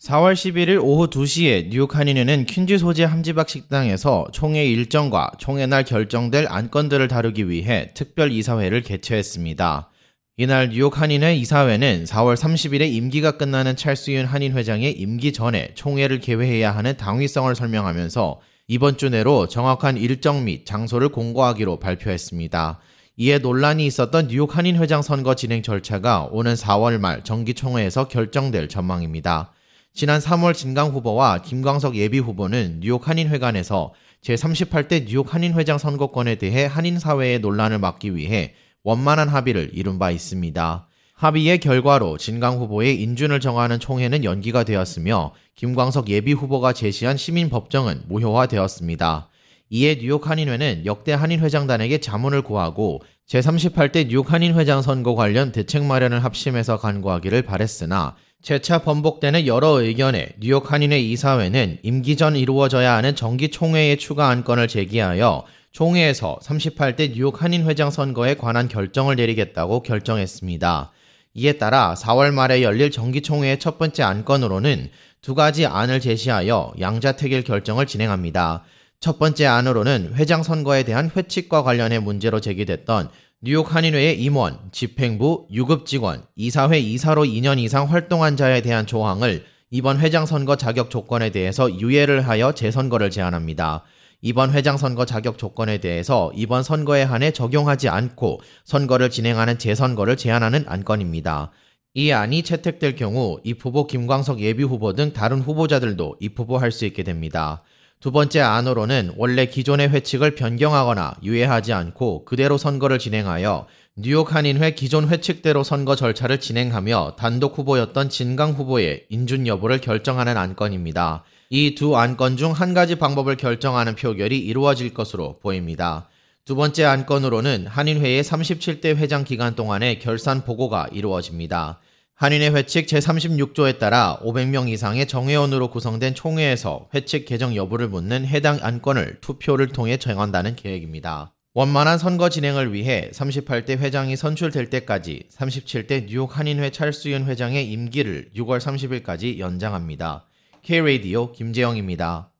4월 11일 오후 2시에 뉴욕 한인회는 퀸즈 소재 함지박 식당에서 총회 일정과 총회 날 결정될 안건들을 다루기 위해 특별 이사회를 개최했습니다. 이날 뉴욕 한인회 이사회는 4월 30일에 임기가 끝나는 찰스윤 한인 회장의 임기 전에 총회를 개회해야 하는 당위성을 설명하면서 이번 주 내로 정확한 일정 및 장소를 공고하기로 발표했습니다. 이에 논란이 있었던 뉴욕 한인 회장 선거 진행 절차가 오는 4월 말 정기총회에서 결정될 전망입니다. 지난 3월 진강 후보와 김광석 예비 후보는 뉴욕 한인회관에서 제38대 뉴욕 한인회장 선거권에 대해 한인사회의 논란을 막기 위해 원만한 합의를 이룬 바 있습니다. 합의의 결과로 진강 후보의 인준을 정하는 총회는 연기가 되었으며 김광석 예비 후보가 제시한 시민 법정은 무효화되었습니다. 이에 뉴욕 한인회는 역대 한인회장단에게 자문을 구하고 제38대 뉴욕 한인회장 선거 관련 대책 마련을 합심해서 간구하기를 바랬으나 재차 번복되는 여러 의견에 뉴욕 한인회 이사회는 임기 전 이루어져야 하는 정기 총회의 추가 안건을 제기하여 총회에서 38대 뉴욕 한인회장 선거에 관한 결정을 내리겠다고 결정했습니다. 이에 따라 4월 말에 열릴 정기총회의 첫 번째 안건으로는 두 가지 안을 제시하여 양자택일 결정을 진행합니다. 첫 번째 안으로는 회장 선거에 대한 회칙과 관련해 문제로 제기됐던 뉴욕 한인회의 임원, 집행부, 유급 직원, 이사회 이사로 2년 이상 활동한 자에 대한 조항을 이번 회장 선거 자격 조건에 대해서 유예를 하여 재선거를 제안합니다. 이번 회장 선거 자격 조건에 대해서 이번 선거에 한해 적용하지 않고 선거를 진행하는 재선거를 제안하는 안건입니다. 이 안이 채택될 경우 이 후보 김광석 예비 후보 등 다른 후보자들도 입후보 할 수 있게 됩니다. 두 번째 안으로는 원래 기존의 회칙을 변경하거나 유예하지 않고 그대로 선거를 진행하여 뉴욕 한인회 기존 회칙대로 선거 절차를 진행하며 단독 후보였던 진강 후보의 인준 여부를 결정하는 안건입니다. 이 두 안건 중 한 가지 방법을 결정하는 표결이 이루어질 것으로 보입니다. 두 번째 안건으로는 한인회의 37대 회장 기간 동안의 결산 보고가 이루어집니다. 한인회 회칙 제36조에 따라 500명 이상의 정회원으로 구성된 총회에서 회칙 개정 여부를 묻는 해당 안건을 투표를 통해 정한다는 계획입니다. 원만한 선거 진행을 위해 38대 회장이 선출될 때까지 37대 뉴욕 한인회 찰수윤 회장의 임기를 6월 30일까지 연장합니다. K-Radio 김재영입니다.